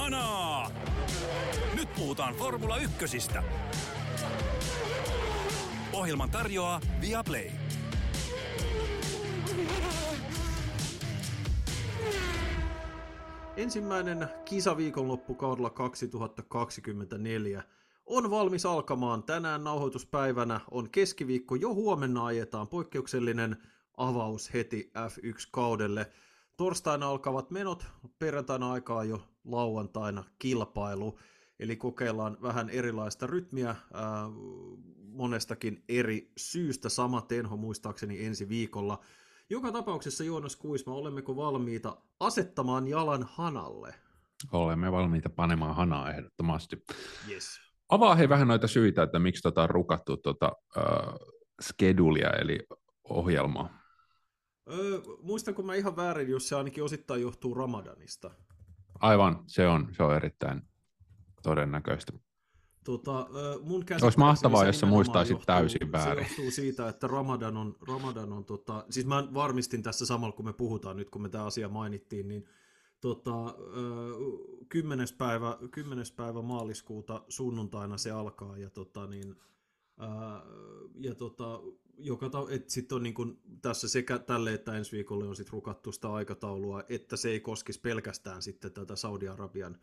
Kanaa! Nyt puhutaan Formula Ykkösistä. Ohjelman tarjoaa Viaplay. Ensimmäinen kisaviikonloppu kaudella 2024 on valmis alkamaan. Tänään nauhoituspäivänä on keskiviikko, jo huomenna ajetaan poikkeuksellinen avaus heti F1-kaudelle. Torstaina alkavat menot, perjantaina aikaa jo lauantaina kilpailu, eli kokeillaan vähän erilaista rytmiä ää, monestakin eri syystä. Sama tenho muistaakseni ensi viikolla. Joka tapauksessa Joonas Kuisma, olemmeko valmiita asettamaan jalan hanalle? Olemme valmiita panemaan hanaa ehdottomasti. Yes. Avaa hei vähän noita syitä, että miksi tota on rukattu tota, uh, skedulia, eli ohjelmaa. Öö, muistanko mä ihan väärin, jos se ainakin osittain johtuu Ramadanista? Aivan, se on, se on erittäin todennäköistä. Tota, mun Olisi mahtavaa, jos sä muistaisit johtuu, täysin väärin. Se johtuu siitä, että Ramadan on, Ramadan on tota, siis mä varmistin tässä samalla, kun me puhutaan nyt, kun me tämä asia mainittiin, niin tota, 10. Päivä, 10. päivä maaliskuuta sunnuntaina se alkaa, ja, tota, niin, ja tota, joka ta- et sit on niin kun tässä sekä tälle että ensi viikolle on sit rukattu sitä aikataulua, että se ei koskisi pelkästään sitten tätä Saudi-Arabian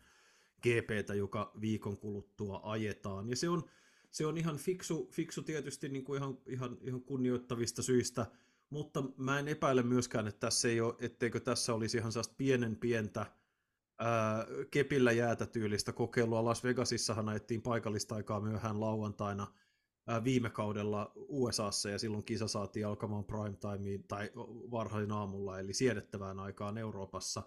GPtä, joka viikon kuluttua ajetaan. Ja se on, se on ihan fiksu, fiksu tietysti niin kuin ihan, ihan, ihan kunnioittavista syistä, mutta mä en epäile myöskään, että tässä ei ole, etteikö tässä olisi ihan sellaista pienen pientä ää, kepillä jäätä tyylistä kokeilua. Las Vegasissahan ajettiin paikallista aikaa myöhään lauantaina – viime kaudella USAssa ja silloin kisa saatiin alkamaan prime timeen tai varhain aamulla, eli siedettävään aikaan Euroopassa,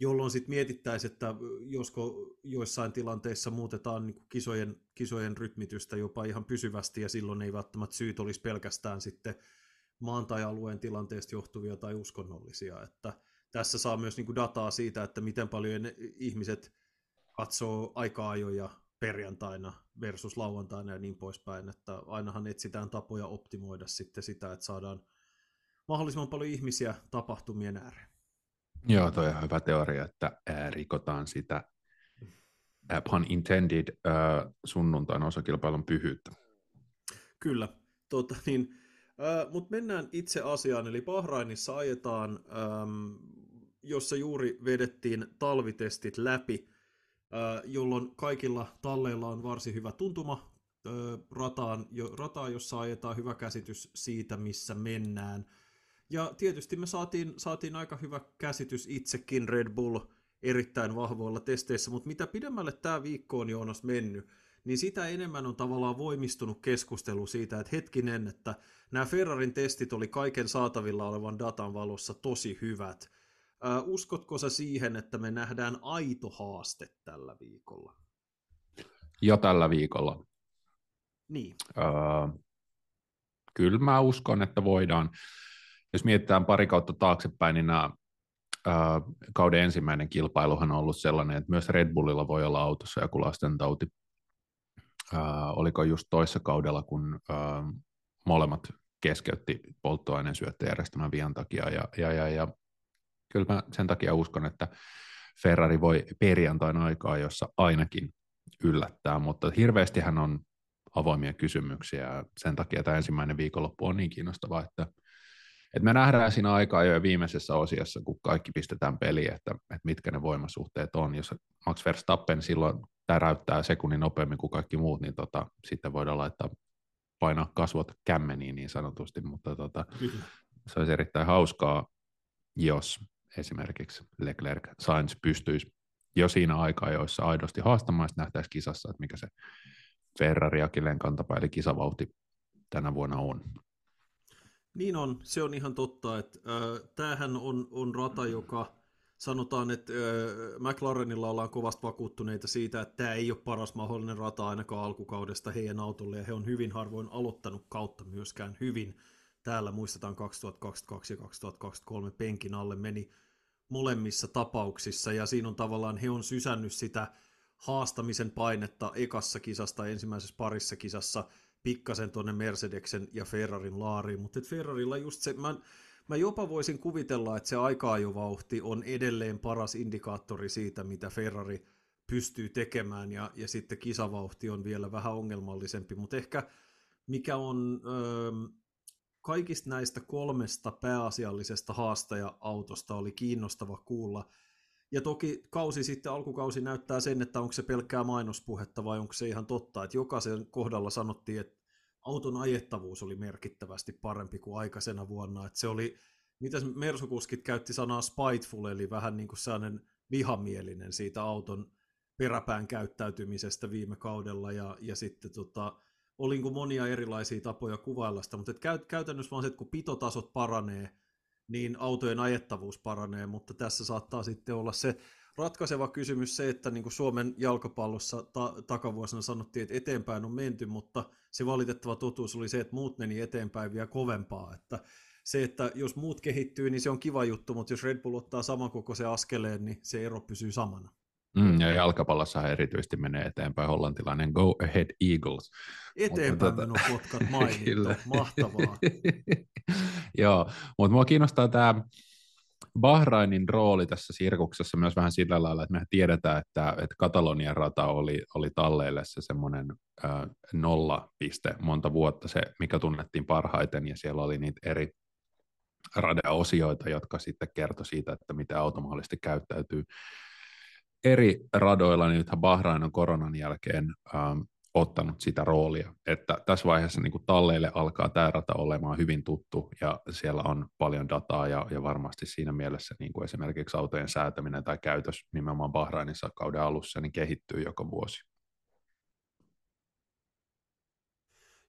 jolloin sitten mietittäisiin, että josko joissain tilanteissa muutetaan niin kisojen, kisojen rytmitystä jopa ihan pysyvästi, ja silloin ei välttämättä syyt olisi pelkästään sitten maan tai alueen tilanteesta johtuvia tai uskonnollisia, että tässä saa myös niin dataa siitä, että miten paljon ihmiset katsoo aika-ajoja perjantaina versus lauantaina ja niin poispäin, että ainahan etsitään tapoja optimoida sitten sitä, että saadaan mahdollisimman paljon ihmisiä tapahtumien ääreen. Joo, toi on hyvä teoria, että rikotaan sitä pun intended uh, sunnuntain osakilpailun pyhyyttä. Kyllä, tota, niin, mutta mennään itse asiaan, eli Bahrainissa ajetaan, um, jossa juuri vedettiin talvitestit läpi, jolloin kaikilla talleilla on varsin hyvä tuntuma rataan, rataa, jossa ajetaan hyvä käsitys siitä, missä mennään. Ja tietysti me saatiin, saatiin aika hyvä käsitys itsekin Red Bull erittäin vahvoilla testeissä, mutta mitä pidemmälle tämä viikko on Joonas mennyt, niin sitä enemmän on tavallaan voimistunut keskustelu siitä, että hetkinen, että nämä Ferrarin testit oli kaiken saatavilla olevan datan valossa tosi hyvät, uskotko sä siihen, että me nähdään aito haaste tällä viikolla? Jo tällä viikolla. Niin. Uh, kyllä mä uskon, että voidaan. Jos mietitään pari kautta taaksepäin, niin nämä kauden ensimmäinen kilpailuhan on ollut sellainen, että myös Red Bullilla voi olla autossa joku lastentauti. Uh, oliko just toissa kaudella, kun uh, molemmat keskeytti polttoaineen syöttöjärjestelmän vian takia, ja, ja, ja, ja kyllä mä sen takia uskon, että Ferrari voi perjantaina aikaa, jossa ainakin yllättää, mutta hirveästi hän on avoimia kysymyksiä. Sen takia tämä ensimmäinen viikonloppu on niin kiinnostava, että, että me nähdään siinä aikaa jo viimeisessä osiossa, kun kaikki pistetään peliin, että, että mitkä ne voimasuhteet on. Jos Max Verstappen silloin täräyttää sekunnin nopeammin kuin kaikki muut, niin tota, sitten voidaan laittaa painaa kasvot kämmeniin niin sanotusti, mutta tota, se olisi erittäin hauskaa, jos esimerkiksi Leclerc Sainz pystyisi jo siinä aikaa, joissa aidosti haastamaan, nähtäisiin kisassa, että mikä se Ferrari ja kantapää, eli kisavauhti tänä vuonna on. Niin on, se on ihan totta, että äh, tämähän on, on rata, joka sanotaan, että äh, McLarenilla ollaan kovasti vakuuttuneita siitä, että tämä ei ole paras mahdollinen rata ainakaan alkukaudesta heidän autolle, ja he on hyvin harvoin aloittanut kautta myöskään hyvin. Täällä muistetaan 2022 ja 2023 penkin alle meni molemmissa tapauksissa, ja siinä on tavallaan, he on sysännyt sitä haastamisen painetta ekassa kisasta, ensimmäisessä parissa kisassa, pikkasen tuonne Mercedeksen ja Ferrarin laariin, mutta Ferrarilla just se, mä, mä jopa voisin kuvitella, että se aika vauhti on edelleen paras indikaattori siitä, mitä Ferrari pystyy tekemään ja, ja sitten kisavauhti on vielä vähän ongelmallisempi, mutta ehkä mikä on öö, kaikista näistä kolmesta pääasiallisesta haastaja-autosta oli kiinnostava kuulla. Ja toki kausi sitten, alkukausi näyttää sen, että onko se pelkkää mainospuhetta vai onko se ihan totta, että jokaisen kohdalla sanottiin, että auton ajettavuus oli merkittävästi parempi kuin aikaisena vuonna, että se oli, mitä Mersukuskit käytti sanaa spiteful, eli vähän niin kuin sellainen vihamielinen siitä auton peräpään käyttäytymisestä viime kaudella, ja, ja sitten tota, oli niin monia erilaisia tapoja kuvailla sitä, mutta käytännössä vaan se, että kun pitotasot paranee, niin autojen ajettavuus paranee, mutta tässä saattaa sitten olla se ratkaiseva kysymys se, että niin kuin Suomen jalkapallossa ta- takavuosina sanottiin, että eteenpäin on menty, mutta se valitettava totuus oli se, että muut meni eteenpäin vielä kovempaa, että se, että jos muut kehittyy, niin se on kiva juttu, mutta jos Red Bull ottaa samankokoisen askeleen, niin se ero pysyy samana. Mm, ja jalkapallossa erityisesti menee eteenpäin hollantilainen Go Ahead Eagles. Eteenpäin mutta, tota... potkat mainittu, mahtavaa. Joo, mutta mua kiinnostaa tämä Bahrainin rooli tässä sirkuksessa myös vähän sillä lailla, että me tiedetään, että, että Katalonian rata oli, oli talleille se semmoinen äh, nollapiste monta vuotta, se mikä tunnettiin parhaiten, ja siellä oli niitä eri radeosioita, jotka sitten kertoi siitä, että mitä automaattisesti käyttäytyy eri radoilla, niin nythän Bahrain on koronan jälkeen ähm, ottanut sitä roolia, että tässä vaiheessa niin kuin talleille alkaa tämä rata olemaan hyvin tuttu ja siellä on paljon dataa ja, ja varmasti siinä mielessä niin kuin esimerkiksi autojen säätäminen tai käytös nimenomaan Bahrainissa kauden alussa niin kehittyy joka vuosi.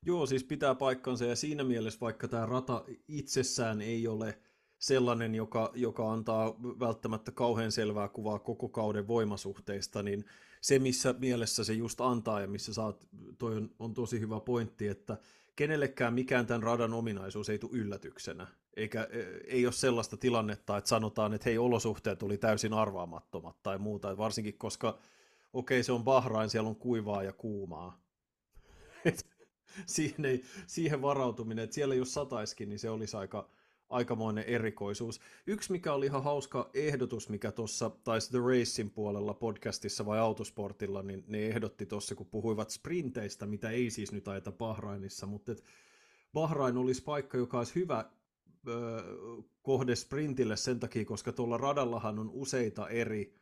Joo, siis pitää paikkansa ja siinä mielessä vaikka tämä rata itsessään ei ole sellainen, joka, joka antaa välttämättä kauhean selvää kuvaa koko kauden voimasuhteista, niin se, missä mielessä se just antaa ja missä saat, toi on, on tosi hyvä pointti, että kenellekään mikään tämän radan ominaisuus ei tule yllätyksenä. Eikä, e, ei ole sellaista tilannetta, että sanotaan, että hei, olosuhteet oli täysin arvaamattomat tai muuta, varsinkin koska okei, se on Bahrain, siellä on kuivaa ja kuumaa. siihen, ei, siihen varautuminen, että siellä jos sataiskin, niin se olisi aika, aikamoinen erikoisuus. Yksi, mikä oli ihan hauska ehdotus, mikä tuossa, tai The Racing puolella podcastissa vai autosportilla, niin ne ehdotti tuossa, kun puhuivat sprinteistä, mitä ei siis nyt ajeta Bahrainissa, mutta et Bahrain olisi paikka, joka olisi hyvä ö, kohde sprintille sen takia, koska tuolla radallahan on useita eri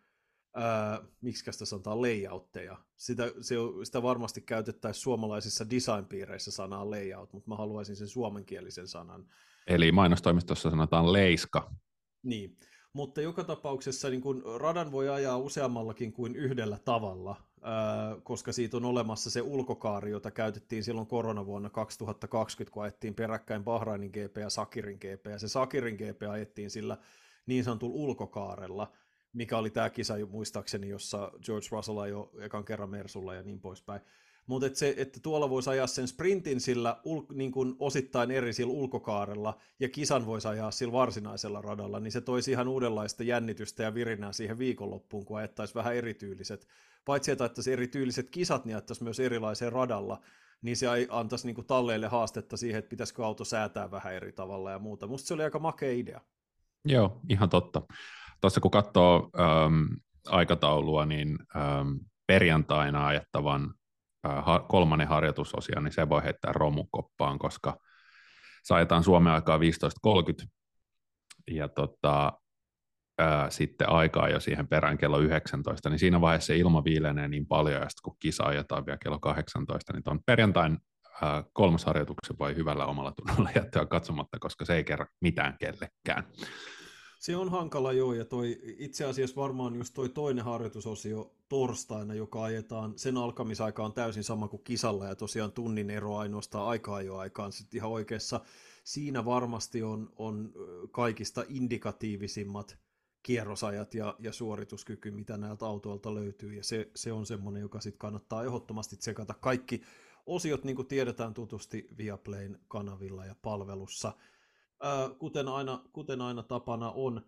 miksi sitä sanotaan layoutteja. Sitä, se, sitä varmasti käytettäisiin suomalaisissa designpiireissä sanaa layout, mutta mä haluaisin sen suomenkielisen sanan. Eli mainostoimistossa sanotaan leiska. Niin, mutta joka tapauksessa niin kun radan voi ajaa useammallakin kuin yhdellä tavalla, koska siitä on olemassa se ulkokaari, jota käytettiin silloin koronavuonna 2020, kun ajettiin peräkkäin Bahrainin GP ja Sakirin GP, ja se Sakirin GP ajettiin sillä niin sanotulla ulkokaarella, mikä oli tämä kisa muistaakseni, jossa George Russell ajoi ekan kerran Mersulla ja niin poispäin. Mutta et se, että tuolla voisi ajaa sen sprintin sillä ul, niin kuin osittain eri sillä ulkokaarella ja kisan voisi ajaa sillä varsinaisella radalla, niin se toisi ihan uudenlaista jännitystä ja virinää siihen viikonloppuun, kun ajettaisiin vähän erityyliset. Paitsi että ajettaisiin erityyliset kisat, niin ajettaisiin myös erilaiseen radalla, niin se antaisi niin kuin talleille haastetta siihen, että pitäisikö auto säätää vähän eri tavalla ja muuta. Musta se oli aika makea idea. Joo, ihan totta. Tuossa kun katsoo ähm, aikataulua, niin ähm, perjantaina ajettavan kolmannen harjoitusosia, niin se voi heittää romukoppaan, koska saajetaan Suomen aikaa 15.30 ja tota, ää, sitten aikaa jo siihen perään kello 19, niin siinä vaiheessa se ilma viilenee niin paljon, ja sitten kun kisa ajetaan vielä kello 18, niin tuon perjantain ää, kolmas harjoituksen voi hyvällä omalla tunnolla jättää katsomatta, koska se ei kerro mitään kellekään. Se on hankala joo, ja toi, itse asiassa varmaan just toi toinen harjoitusosio torstaina, joka ajetaan, sen alkamisaika on täysin sama kuin kisalla, ja tosiaan tunnin ero ainoastaan aikaa jo aikaan sitten ihan oikeassa. Siinä varmasti on, on kaikista indikatiivisimmat kierrosajat ja, ja suorituskyky, mitä näiltä autoilta löytyy, ja se, se on semmoinen, joka sitten kannattaa ehdottomasti tsekata. Kaikki osiot, niin kuin tiedetään tutusti Viaplayn kanavilla ja palvelussa – kuten aina, kuten aina tapana on.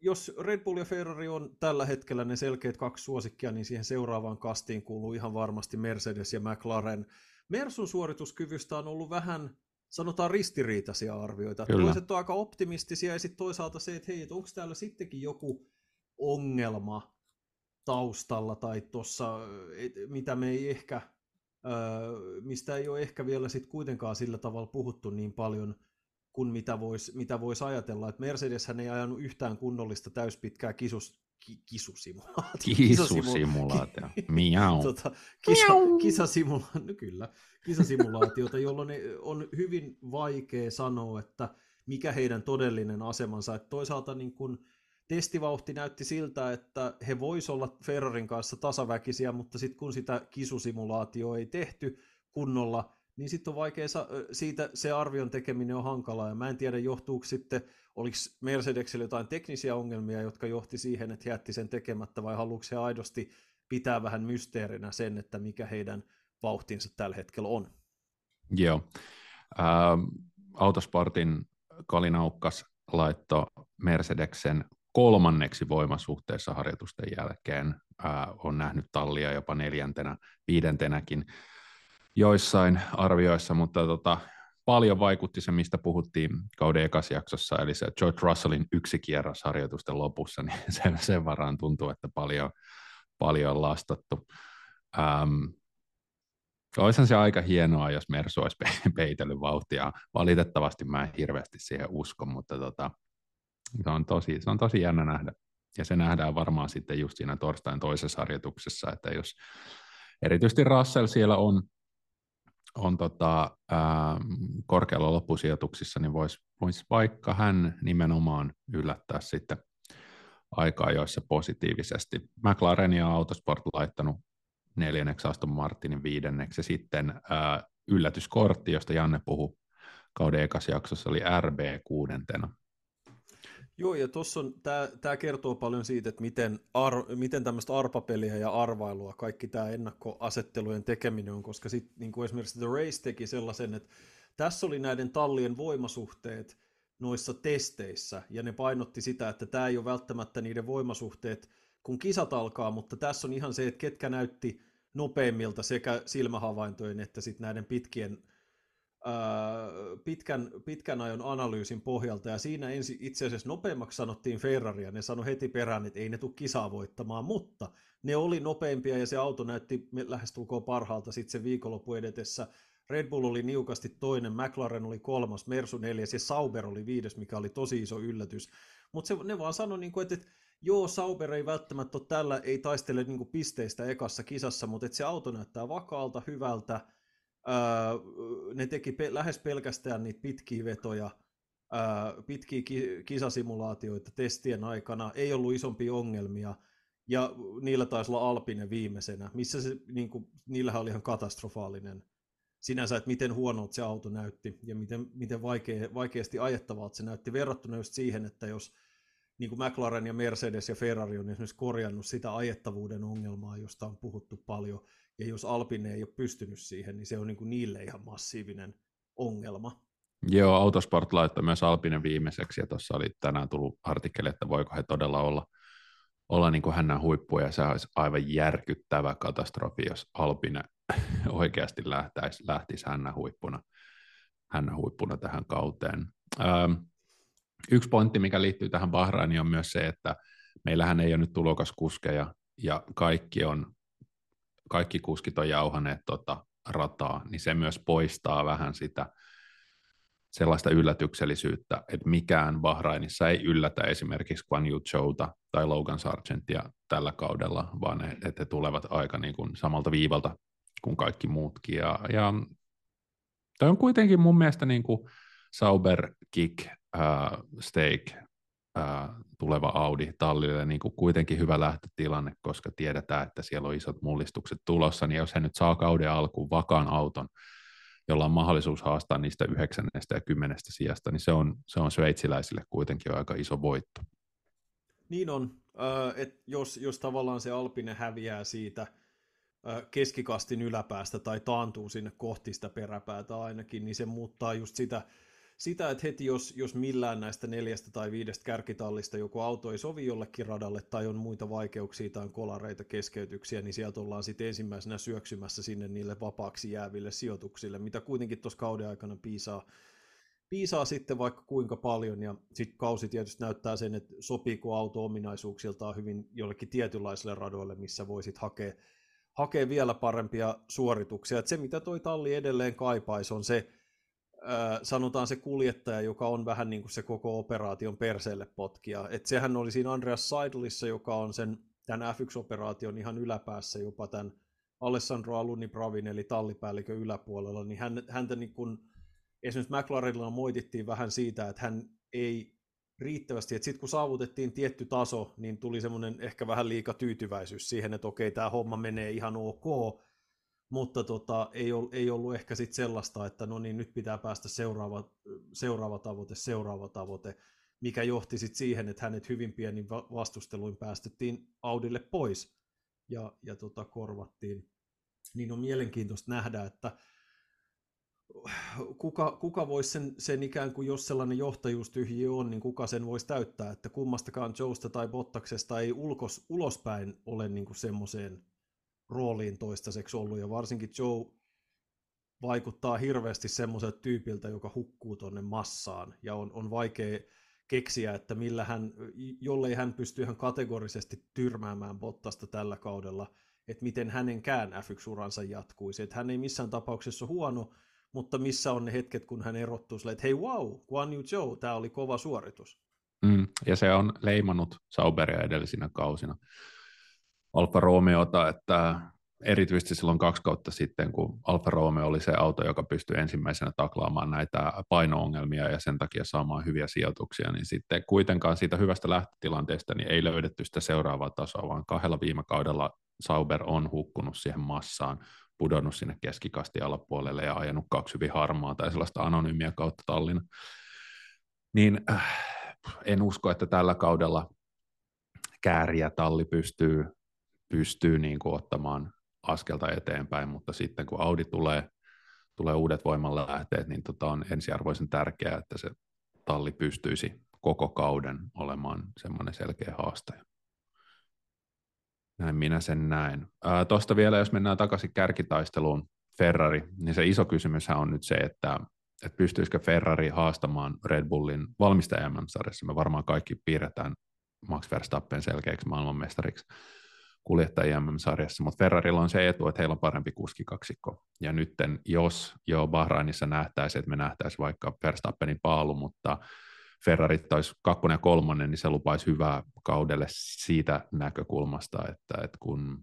Jos Red Bull ja Ferrari on tällä hetkellä ne selkeät kaksi suosikkia, niin siihen seuraavaan kastiin kuuluu ihan varmasti Mercedes ja McLaren. Mersun suorituskyvystä on ollut vähän, sanotaan ristiriitaisia arvioita. Kyllä. Toiset on aika optimistisia ja sitten toisaalta se, että hei, että onko täällä sittenkin joku ongelma taustalla tai tuossa, mitä me ei ehkä, mistä ei ole ehkä vielä sit kuitenkaan sillä tavalla puhuttu niin paljon kuin mitä voisi mitä vois ajatella. että Mercedes ei ajanut yhtään kunnollista täyspitkää kisus, ki, kisusimulaatio. Kisusimulaatio. Miau. tota, kisa, kisasimula- no kyllä, kisasimulaatiota, jolloin on hyvin vaikea sanoa, että mikä heidän todellinen asemansa. Että toisaalta niin kun testivauhti näytti siltä, että he vois olla Ferrarin kanssa tasaväkisiä, mutta sitten kun sitä kisusimulaatio ei tehty kunnolla, niin sitten on vaikea, sa- siitä se arvion tekeminen on hankalaa, ja mä en tiedä johtuuko sitten, oliko Mercedesillä jotain teknisiä ongelmia, jotka johti siihen, että jätti sen tekemättä, vai haluatko he aidosti pitää vähän mysteerinä sen, että mikä heidän vauhtinsa tällä hetkellä on? Joo. Äh, Autosportin Kalinaukkas laitto Mercedeksen kolmanneksi voimasuhteessa harjoitusten jälkeen. Äh, on nähnyt tallia jopa neljäntenä, viidentenäkin joissain arvioissa, mutta tota, paljon vaikutti se, mistä puhuttiin kauden ekasjaksossa, eli se George Russellin yksi kierros harjoitusten lopussa, niin sen, sen varaan tuntuu, että paljon, paljon on lastattu. Ähm, Olisihan se aika hienoa, jos Mersu olisi peitellyt vauhtia. Valitettavasti mä en hirveästi siihen usko, mutta tota, se, on tosi, se on tosi jännä nähdä. Ja se nähdään varmaan sitten just siinä torstain toisessa harjoituksessa, että jos erityisesti Russell siellä on on tota, ää, korkealla loppusijoituksissa, niin voisi vois vaikka hän nimenomaan yllättää sitten aikaa joissa positiivisesti. McLaren ja Autosport laittanut neljänneksi Aston Martinin viidenneksi sitten ää, yllätyskortti, josta Janne puhui kauden ekassa jaksossa, oli RB kuudentena. Joo, ja tuossa on, tämä kertoo paljon siitä, että miten, ar, miten tämmöistä arpapeliä ja arvailua, kaikki tämä ennakkoasettelujen tekeminen on, koska sitten niin kuin esimerkiksi The Race teki sellaisen, että tässä oli näiden tallien voimasuhteet noissa testeissä, ja ne painotti sitä, että tämä ei ole välttämättä niiden voimasuhteet, kun kisat alkaa, mutta tässä on ihan se, että ketkä näytti nopeimmilta sekä silmähavaintojen että sitten näiden pitkien pitkän, pitkän ajon analyysin pohjalta, ja siinä ensi, itse asiassa nopeammaksi sanottiin Ferraria, ne sanoi heti perään, että ei ne tule kisaa voittamaan, mutta ne oli nopeimpia, ja se auto näytti lähestulkoon parhaalta sitten se viikonloppu edetessä. Red Bull oli niukasti toinen, McLaren oli kolmas, Mersu neljäs ja Sauber oli viides, mikä oli tosi iso yllätys. Mutta ne vaan sanoi, niin kuin, että, että joo, Sauber ei välttämättä ole tällä, ei taistele niin kuin pisteistä ekassa kisassa, mutta se auto näyttää vakaalta, hyvältä, Ne teki pe- lähes pelkästään niitä pitkiä vetoja, pitkiä ki- kisasimulaatioita testien aikana, ei ollut isompia ongelmia, ja niillä taisi olla Alpine viimeisenä, missä se, niin kuin, niillähän oli ihan katastrofaalinen sinänsä, että miten huonolta se auto näytti, ja miten, miten vaikea, vaikeasti ajettavalta se näytti, verrattuna just siihen, että jos niin kuin McLaren ja Mercedes ja Ferrari on esimerkiksi korjannut sitä ajettavuuden ongelmaa, josta on puhuttu paljon, ja jos Alpine ei ole pystynyt siihen, niin se on niin kuin niille ihan massiivinen ongelma. Joo, Autosport laittoi myös Alpine viimeiseksi, ja tuossa oli tänään tullut artikkeli, että voiko he todella olla, olla niin kuin hänen huippuja, ja se olisi aivan järkyttävä katastrofi, jos Alpine oikeasti lähtäisi, lähtisi hänen huippuna, hänen huippuna tähän kauteen. Ähm, yksi pointti, mikä liittyy tähän Bahrainiin, on myös se, että meillähän ei ole nyt tulokaskuskeja, ja kaikki on kaikki kuskit on jauhaneet tota rataa, niin se myös poistaa vähän sitä sellaista yllätyksellisyyttä, että mikään Bahrainissa ei yllätä esimerkiksi Guan Yu Chouta tai Logan Sargentia tällä kaudella, vaan ne, että he tulevat aika niin kuin samalta viivalta kuin kaikki muutkin. Ja, ja toi on kuitenkin mun mielestä niin kuin Sauber, Kick, äh, Steak, tuleva Audi tallille niin kuin kuitenkin hyvä lähtötilanne, koska tiedetään, että siellä on isot mullistukset tulossa, niin jos he nyt saa kauden alkuun vakaan auton, jolla on mahdollisuus haastaa niistä yhdeksännestä ja kymmenestä sijasta, niin se on, se on sveitsiläisille kuitenkin aika iso voitto. Niin on, että jos, jos tavallaan se Alpine häviää siitä keskikastin yläpäästä tai taantuu sinne kohti sitä peräpäätä ainakin, niin se muuttaa just sitä sitä, että heti jos, jos millään näistä neljästä tai viidestä kärkitallista joku auto ei sovi jollekin radalle tai on muita vaikeuksia tai on kolareita, keskeytyksiä, niin sieltä ollaan sitten ensimmäisenä syöksymässä sinne niille vapaaksi jääville sijoituksille, mitä kuitenkin tuossa kauden aikana piisaa, piisaa sitten vaikka kuinka paljon, ja sitten kausi tietysti näyttää sen, että sopiiko auto ominaisuuksiltaan hyvin jollekin tietynlaiselle radoille, missä voisit hakea, hakea vielä parempia suorituksia. Et se, mitä toi talli edelleen kaipaisi, on se, sanotaan se kuljettaja, joka on vähän niin kuin se koko operaation perseelle potkija. Et sehän oli siinä Andreas Seidlissa, joka on sen tämän F1-operaation ihan yläpäässä jopa tämän Alessandro Aluni Bravin, eli tallipäällikön yläpuolella, niin hän, häntä niin kuin, esimerkiksi McLarenilla moitittiin vähän siitä, että hän ei riittävästi, että sitten kun saavutettiin tietty taso, niin tuli semmoinen ehkä vähän liika tyytyväisyys siihen, että okei, tämä homma menee ihan ok, mutta tota, ei, ol, ei ollut ehkä sitten sellaista, että no niin, nyt pitää päästä seuraava, seuraava tavoite, seuraava tavoite, mikä johti sitten siihen, että hänet hyvin pienin vastusteluin päästettiin Audille pois ja, ja tota, korvattiin. Niin on mielenkiintoista nähdä, että kuka, kuka voisi sen, sen ikään kuin, jos sellainen johtajuustyhjiö on, niin kuka sen voisi täyttää, että kummastakaan Joesta tai Bottaksesta ei ulkos, ulospäin ole niin kuin semmoiseen rooliin toistaiseksi ollut, ja varsinkin Joe vaikuttaa hirveästi semmoiselta tyypiltä, joka hukkuu tonne massaan, ja on, on vaikea keksiä, että millä hän, jollei hän pysty ihan kategorisesti tyrmäämään Bottasta tällä kaudella, että miten hänenkään F1-uransa jatkuisi. Että hän ei missään tapauksessa huono, mutta missä on ne hetket, kun hän erottuu sille, että hei wow, Guan Yu Zhou, tämä oli kova suoritus. Mm, ja se on leimannut Sauberia edellisinä kausina. Alfa Romeota, että erityisesti silloin kaksi kautta sitten, kun Alfa Romeo oli se auto, joka pystyi ensimmäisenä taklaamaan näitä paino-ongelmia ja sen takia saamaan hyviä sijoituksia, niin sitten kuitenkaan siitä hyvästä lähtötilanteesta niin ei löydetty sitä seuraavaa tasoa, vaan kahdella viime kaudella Sauber on hukkunut siihen massaan, pudonnut sinne keskikasti alapuolelle ja ajanut kaksi hyvin harmaa tai sellaista anonyymiä kautta tallina. Niin äh, en usko, että tällä kaudella kääriä talli pystyy, pystyy niin kuin ottamaan askelta eteenpäin, mutta sitten kun Audi tulee, tulee uudet voimanlähteet, niin tota on ensiarvoisen tärkeää, että se talli pystyisi koko kauden olemaan semmoinen selkeä haastaja. Näin minä sen näen. Tuosta vielä, jos mennään takaisin kärkitaisteluun, Ferrari, niin se iso kysymys on nyt se, että, että pystyisikö Ferrari haastamaan Red Bullin valmistaja sarjassa Me varmaan kaikki piirretään Max Verstappen selkeäksi maailmanmestariksi kuljettajien MM-sarjassa, mutta Ferrarilla on se etu, että heillä on parempi kuskikaksikko. Ja nyt jos jo Bahrainissa nähtäisiin, että me nähtäisiin vaikka Verstappenin paalu, mutta Ferrarit olisi kakkonen ja kolmonen, niin se lupaisi hyvää kaudelle siitä näkökulmasta, että, että kun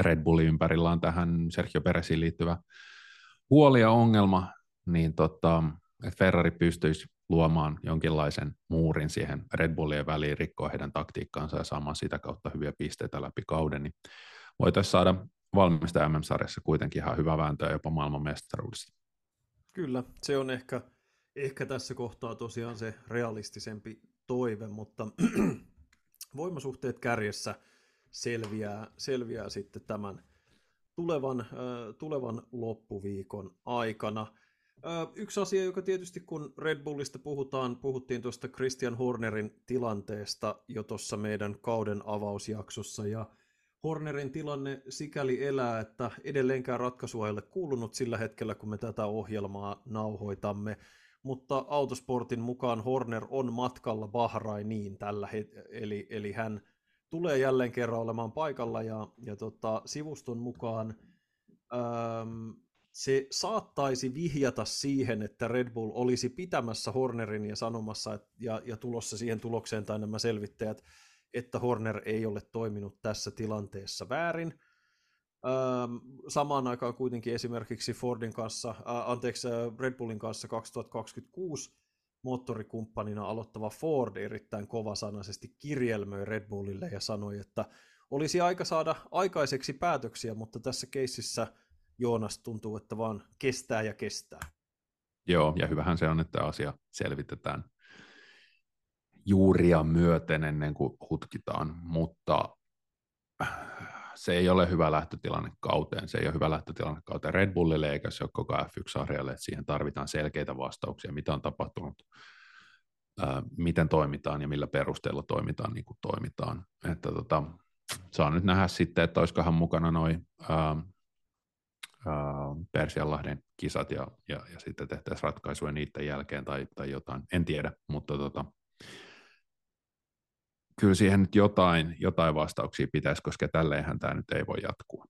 Red Bullin ympärillä on tähän Sergio Peresiin liittyvä huoli ja ongelma, niin tota, että Ferrari pystyisi luomaan jonkinlaisen muurin siihen Red Bullien väliin, rikkoa heidän taktiikkaansa ja saamaan sitä kautta hyviä pisteitä läpi kauden, niin voitaisiin saada valmista MM-sarjassa kuitenkin ihan hyvä vääntöä jopa maailman mestaruudesta. Kyllä, se on ehkä, ehkä tässä kohtaa tosiaan se realistisempi toive, mutta voimasuhteet kärjessä selviää, selviää sitten tämän tulevan, äh, tulevan loppuviikon aikana. Yksi asia, joka tietysti kun Red Bullista puhutaan, puhuttiin tuosta Christian Hornerin tilanteesta jo tuossa meidän kauden avausjaksossa, ja Hornerin tilanne sikäli elää, että edelleenkään ratkaisua ei ole kuulunut sillä hetkellä, kun me tätä ohjelmaa nauhoitamme, mutta Autosportin mukaan Horner on matkalla Bahrainiin tällä hetkellä, eli, eli hän tulee jälleen kerran olemaan paikalla, ja, ja tota, sivuston mukaan ähm, se saattaisi vihjata siihen, että Red Bull olisi pitämässä Hornerin ja sanomassa että, ja, ja tulossa siihen tulokseen tai nämä selvittäjät, että Horner ei ole toiminut tässä tilanteessa väärin. Ähm, samaan aikaan kuitenkin esimerkiksi Fordin kanssa, äh, anteeksi, Red Bullin kanssa 2026 moottorikumppanina aloittava Ford erittäin kovasanaisesti kirjelmöi Red Bullille ja sanoi, että olisi aika saada aikaiseksi päätöksiä, mutta tässä keississä – Joonas tuntuu, että vaan kestää ja kestää. Joo, ja hyvähän se on, että asia selvitetään juuria myöten ennen kuin hutkitaan, mutta se ei ole hyvä lähtötilanne kauteen. Se ei ole hyvä lähtötilanne kauteen Red Bullille eikä se ole koko F1-sarjalle, että siihen tarvitaan selkeitä vastauksia, mitä on tapahtunut, ää, miten toimitaan ja millä perusteella toimitaan niin kuin toimitaan. Että tota, saa nyt nähdä sitten, että olisikohan mukana noin Persianlahden kisat ja, ja, ja sitten tehtäisiin ratkaisuja niiden jälkeen tai, tai jotain, en tiedä, mutta tota, kyllä siihen nyt jotain, jotain vastauksia pitäisi, koska tälleenhän tämä nyt ei voi jatkua.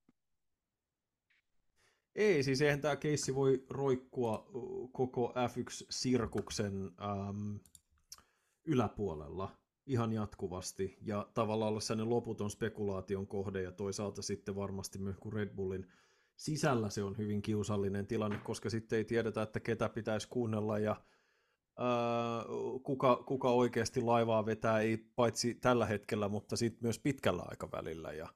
Ei, siis eihän tämä keissi voi roikkua koko F1-sirkuksen äm, yläpuolella ihan jatkuvasti ja tavallaan olla sellainen loputon spekulaation kohde ja toisaalta sitten varmasti myös kun Red Bullin sisällä se on hyvin kiusallinen tilanne, koska sitten ei tiedetä, että ketä pitäisi kuunnella ja ää, kuka, kuka oikeasti laivaa vetää, ei paitsi tällä hetkellä, mutta sitten myös pitkällä aikavälillä. Ja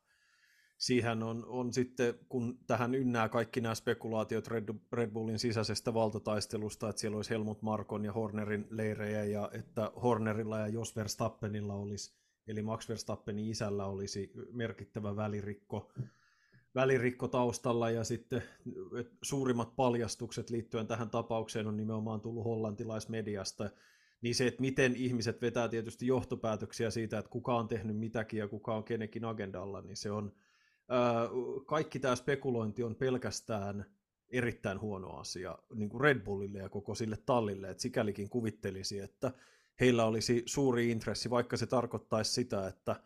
siihen on, on sitten, kun tähän ynnää kaikki nämä spekulaatiot Red, Red Bullin sisäisestä valtataistelusta, että siellä olisi Helmut Markon ja Hornerin leirejä, ja että Hornerilla ja Jos Verstappenilla olisi, eli Max Verstappenin isällä olisi merkittävä välirikko, välirikko taustalla, ja sitten suurimmat paljastukset liittyen tähän tapaukseen on nimenomaan tullut hollantilaismediasta, niin se, että miten ihmiset vetää tietysti johtopäätöksiä siitä, että kuka on tehnyt mitäkin ja kuka on kenekin agendalla, niin se on, kaikki tämä spekulointi on pelkästään erittäin huono asia niin kuin Red Bullille ja koko sille tallille, että sikälikin kuvittelisi, että heillä olisi suuri intressi, vaikka se tarkoittaisi sitä, että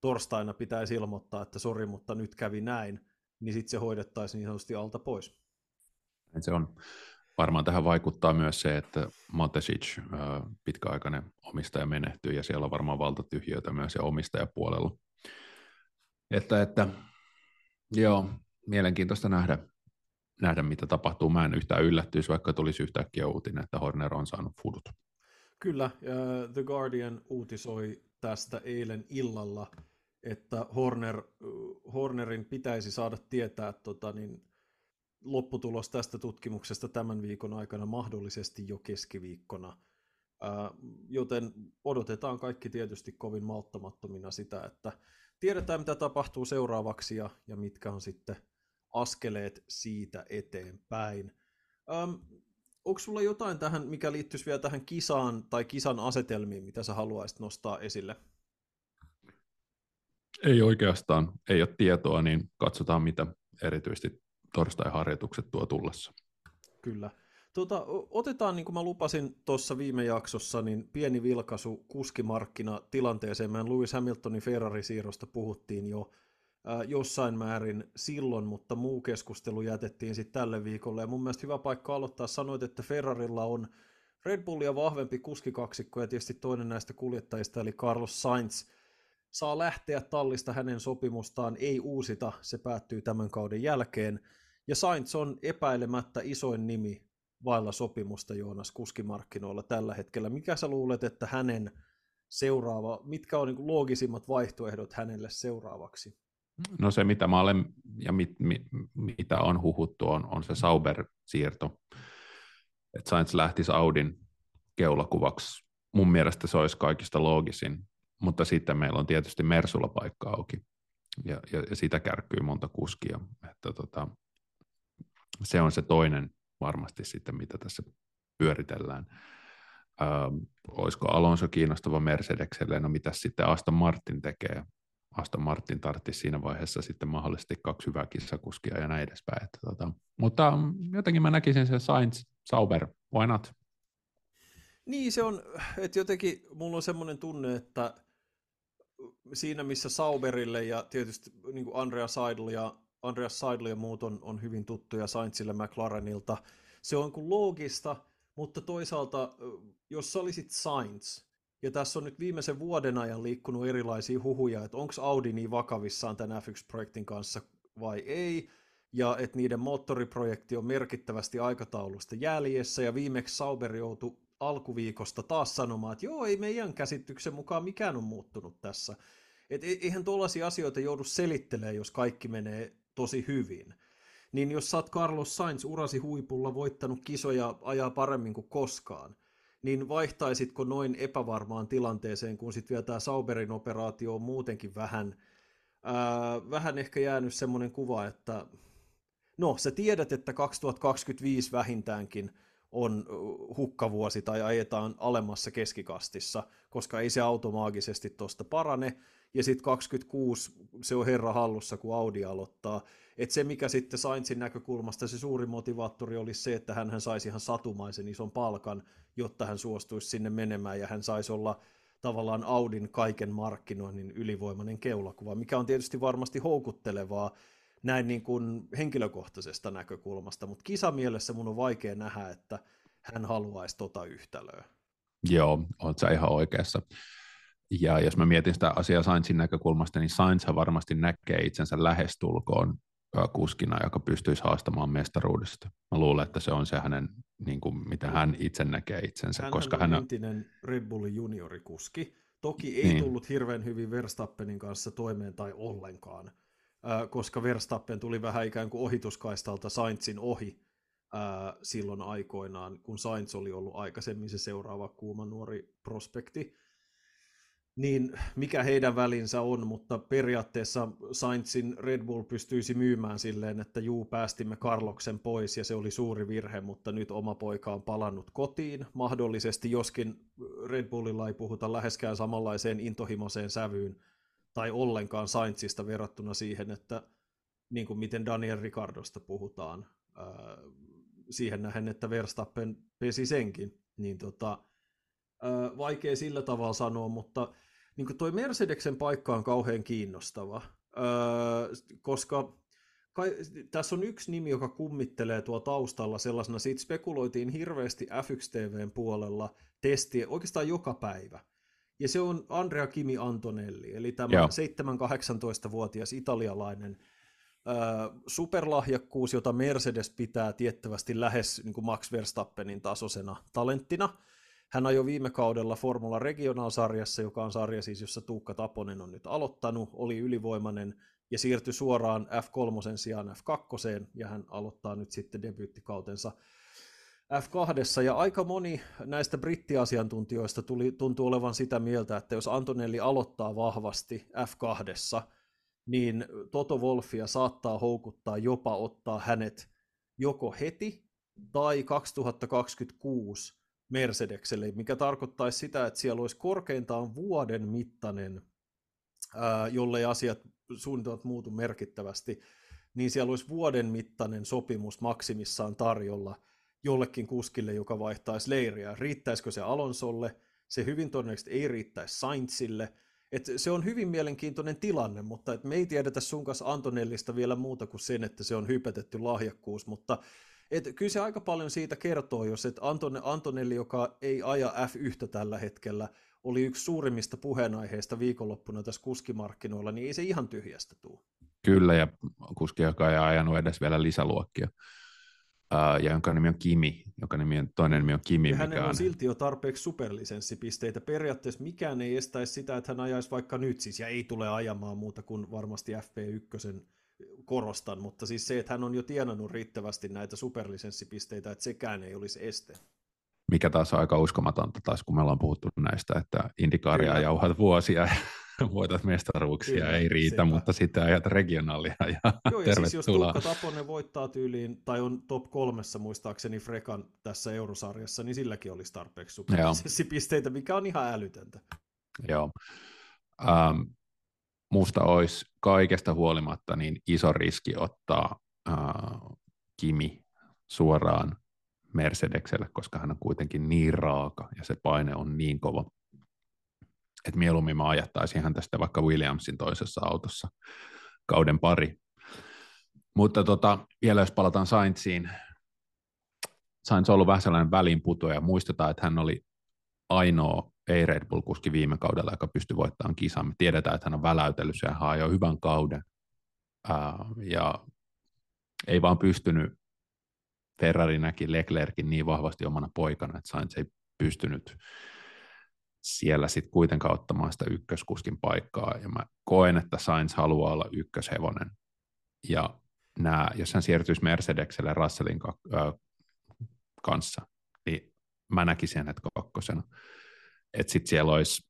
torstaina pitäisi ilmoittaa, että sori, mutta nyt kävi näin, niin sitten se hoidettaisiin niin sanotusti alta pois. Se on. Varmaan tähän vaikuttaa myös se, että Matesic, pitkäaikainen omistaja, menehtyy ja siellä on varmaan valtatyhjöitä myös ja omistajapuolella. Että, että Joo, mielenkiintoista nähdä, nähdä, mitä tapahtuu. Mä en yhtään yllättyisi, vaikka tulisi yhtäkkiä uutinen, että Horner on saanut fudut. Kyllä, uh, The Guardian uutisoi tästä eilen illalla, että Horner, Hornerin pitäisi saada tietää tota, niin, lopputulos tästä tutkimuksesta tämän viikon aikana mahdollisesti jo keskiviikkona. Uh, joten odotetaan kaikki tietysti kovin malttamattomina sitä, että tiedetään, mitä tapahtuu seuraavaksi ja, ja mitkä on sitten askeleet siitä eteenpäin. Öm, onko sulla jotain tähän, mikä liittyisi vielä tähän kisaan tai kisan asetelmiin, mitä sä haluaisit nostaa esille? Ei oikeastaan, ei ole tietoa, niin katsotaan mitä erityisesti torstai-harjoitukset tuo tullessa. Kyllä. Tota, otetaan, niin kuin mä lupasin tuossa viime jaksossa, niin pieni vilkaisu kuskimarkkina tilanteeseen. Meidän Lewis Hamiltonin Ferrari-siirrosta puhuttiin jo äh, jossain määrin silloin, mutta muu keskustelu jätettiin sitten tälle viikolle. Ja mun mielestä hyvä paikka aloittaa. Sanoit, että Ferrarilla on Red Bullia vahvempi kuskikaksikko ja tietysti toinen näistä kuljettajista, eli Carlos Sainz, saa lähteä tallista hänen sopimustaan, ei uusita, se päättyy tämän kauden jälkeen. Ja Sainz on epäilemättä isoin nimi vailla sopimusta Joonas kuskimarkkinoilla tällä hetkellä. Mikä sä luulet, että hänen seuraava, mitkä on niin loogisimmat vaihtoehdot hänelle seuraavaksi? No se, mitä mä olen ja mit, mit, mitä on huhuttu, on, on se Sauber-siirto. Että Sainz lähtisi Audin keulakuvaksi. Mun mielestä se olisi kaikista loogisin, mutta sitten meillä on tietysti Mersulla paikka auki, ja, ja, ja sitä kärkkyy monta kuskia. Että tota, se on se toinen varmasti sitten, mitä tässä pyöritellään. Ähm, olisiko Alonso kiinnostava Mercedekselle, no mitä sitten Aston Martin tekee? Aston Martin tarvitsisi siinä vaiheessa sitten mahdollisesti kaksi hyvää kissakuskia ja näin edespäin. Että, tota, mutta jotenkin mä näkisin sen Sainz, Sauber, why not? Niin se on, että jotenkin mulla on semmoinen tunne, että siinä missä Sauberille ja tietysti niin kuin Andrea Seidel ja Andreas Seidel ja muut on, on hyvin tuttuja Sainzille McLarenilta. Se on kuin loogista, mutta toisaalta, jos sä olisit Sainz, ja tässä on nyt viimeisen vuoden ajan liikkunut erilaisia huhuja, että onko Audi niin vakavissaan tämän F1-projektin kanssa vai ei, ja että niiden moottoriprojekti on merkittävästi aikataulusta jäljessä, ja viimeksi Sauber joutui alkuviikosta taas sanomaan, että joo, ei meidän käsityksen mukaan mikään on muuttunut tässä. Et e-, eihän tuollaisia asioita joudu selittelemään, jos kaikki menee tosi hyvin. Niin jos sä oot Carlos Sainz urasi huipulla voittanut kisoja ajaa paremmin kuin koskaan, niin vaihtaisitko noin epävarmaan tilanteeseen, kun sitten vielä tämä Sauberin operaatio on muutenkin vähän, ää, vähän ehkä jäänyt semmoinen kuva, että no sä tiedät, että 2025 vähintäänkin on hukkavuosi tai ajetaan alemmassa keskikastissa, koska ei se automaagisesti tuosta parane, ja sitten 26 se on herra hallussa, kun Audi aloittaa. Et se, mikä sitten Sainzin näkökulmasta se suuri motivaattori oli se, että hän saisi ihan satumaisen ison palkan, jotta hän suostuisi sinne menemään, ja hän saisi olla tavallaan Audin kaiken markkinoinnin ylivoimainen keulakuva, mikä on tietysti varmasti houkuttelevaa näin niin kuin henkilökohtaisesta näkökulmasta, mutta kisamielessä mun on vaikea nähdä, että hän haluaisi tota yhtälöä. Joo, olet sä ihan oikeassa. Ja jos mä mietin sitä asiaa Sainzin näkökulmasta, niin Sainz varmasti näkee itsensä lähestulkoon kuskina, joka pystyisi haastamaan mestaruudesta. Mä luulen, että se on se hänen, niin kuin, mitä hän itse näkee itsensä. Hän koska on hän entinen Red Bullin juniorikuski. Toki ei niin. tullut hirveän hyvin Verstappenin kanssa toimeen tai ollenkaan, koska Verstappen tuli vähän ikään kuin ohituskaistalta Sainzin ohi silloin aikoinaan, kun Sainz oli ollut aikaisemmin se seuraava kuuma nuori prospekti. Niin mikä heidän välinsä on, mutta periaatteessa Sainzin Red Bull pystyisi myymään silleen, että juu, päästimme Carloksen pois ja se oli suuri virhe, mutta nyt oma poika on palannut kotiin, mahdollisesti joskin Red Bullilla ei puhuta läheskään samanlaiseen intohimoiseen sävyyn tai ollenkaan Sainzista verrattuna siihen, että niin kuin miten Daniel Ricardosta puhutaan, siihen nähen, että Verstappen pesi senkin, niin tota, vaikea sillä tavalla sanoa, mutta niin kuin toi Mercedeksen paikka on kauhean kiinnostava, öö, koska kai, tässä on yksi nimi, joka kummittelee tuo taustalla sellaisena, siitä spekuloitiin hirveästi F1 TVn puolella testiä oikeastaan joka päivä. Ja se on Andrea Kimi Antonelli, eli tämä 7-18-vuotias italialainen öö, superlahjakkuus, jota Mercedes pitää tiettävästi lähes niin kuin Max Verstappenin tasoisena talenttina – hän ajoi viime kaudella Formula Regional-sarjassa, joka on sarja siis, jossa Tuukka Taponen on nyt aloittanut, oli ylivoimainen ja siirtyi suoraan F3 sijaan F2, ja hän aloittaa nyt sitten debyyttikautensa F2, ja aika moni näistä brittiasiantuntijoista tuli, tuntuu olevan sitä mieltä, että jos Antonelli aloittaa vahvasti F2, niin Toto Wolfia saattaa houkuttaa jopa ottaa hänet joko heti tai 2026 Mercedekselle, mikä tarkoittaisi sitä, että siellä olisi korkeintaan vuoden mittainen, jollei asiat suunnitelmat muutu merkittävästi, niin siellä olisi vuoden mittainen sopimus maksimissaan tarjolla jollekin kuskille, joka vaihtaisi leiriä. Riittäisikö se Alonsolle? Se hyvin todennäköisesti ei riittäisi Sainzille. Et se on hyvin mielenkiintoinen tilanne, mutta et me ei tiedetä sun kanssa Antonellista vielä muuta kuin sen, että se on hypetetty lahjakkuus, mutta et kyllä se aika paljon siitä kertoo, jos et Anton, Antonelli, joka ei aja F1 tällä hetkellä, oli yksi suurimmista puheenaiheista viikonloppuna tässä kuskimarkkinoilla, niin ei se ihan tyhjästä tule. Kyllä, ja kuski, joka ei ajanut edes vielä lisäluokkia. Uh, ja jonka nimi on Kimi, joka nimi on, toinen nimi on Kimi. Ja hänellä on silti jo tarpeeksi superlisenssipisteitä. Periaatteessa mikään ei estäisi sitä, että hän ajaisi vaikka nyt siis, ja ei tule ajamaan muuta kuin varmasti FP1 korostan, mutta siis se, että hän on jo tienannut riittävästi näitä superlisenssipisteitä, että sekään ei olisi este. Mikä taas on aika uskomatonta taas, kun me ollaan puhuttu näistä, että indikaaria jauhat vuosia ja voitat mestaruuksia, Kyllä, ei riitä, sepä. mutta sitten ajat regionaalia ja Joo, ja siis jos Tuukka Taponen voittaa tyyliin, tai on top kolmessa muistaakseni Frekan tässä eurosarjassa, niin silläkin olisi tarpeeksi superlisenssipisteitä, mikä on ihan älytöntä. Joo. Um, musta olisi kaikesta huolimatta niin iso riski ottaa äh, Kimi suoraan Mercedekselle, koska hän on kuitenkin niin raaka ja se paine on niin kova, että mieluummin mä ajattaisin hän tästä vaikka Williamsin toisessa autossa kauden pari. Mutta tota, vielä jos palataan Sainziin, Sainz on ollut vähän sellainen väliinputoja. Muistetaan, että hän oli ainoa ei Red Bull-kuski viime kaudella, joka pystyi voittamaan kisan. Me tiedetään, että hän on väläytellyt ja hän jo hyvän kauden. Ää, ja ei vaan pystynyt, Ferrari näki Leclerkin niin vahvasti omana poikana, että Sainz ei pystynyt siellä sitten kuitenkaan ottamaan sitä ykköskuskin paikkaa. Ja mä koen, että Sainz haluaa olla ykköshevonen. Ja nämä, jos hän siirtyisi Mercedekselle Russellin kanssa, niin mä näkisin hänet kakkosena että sitten siellä olisi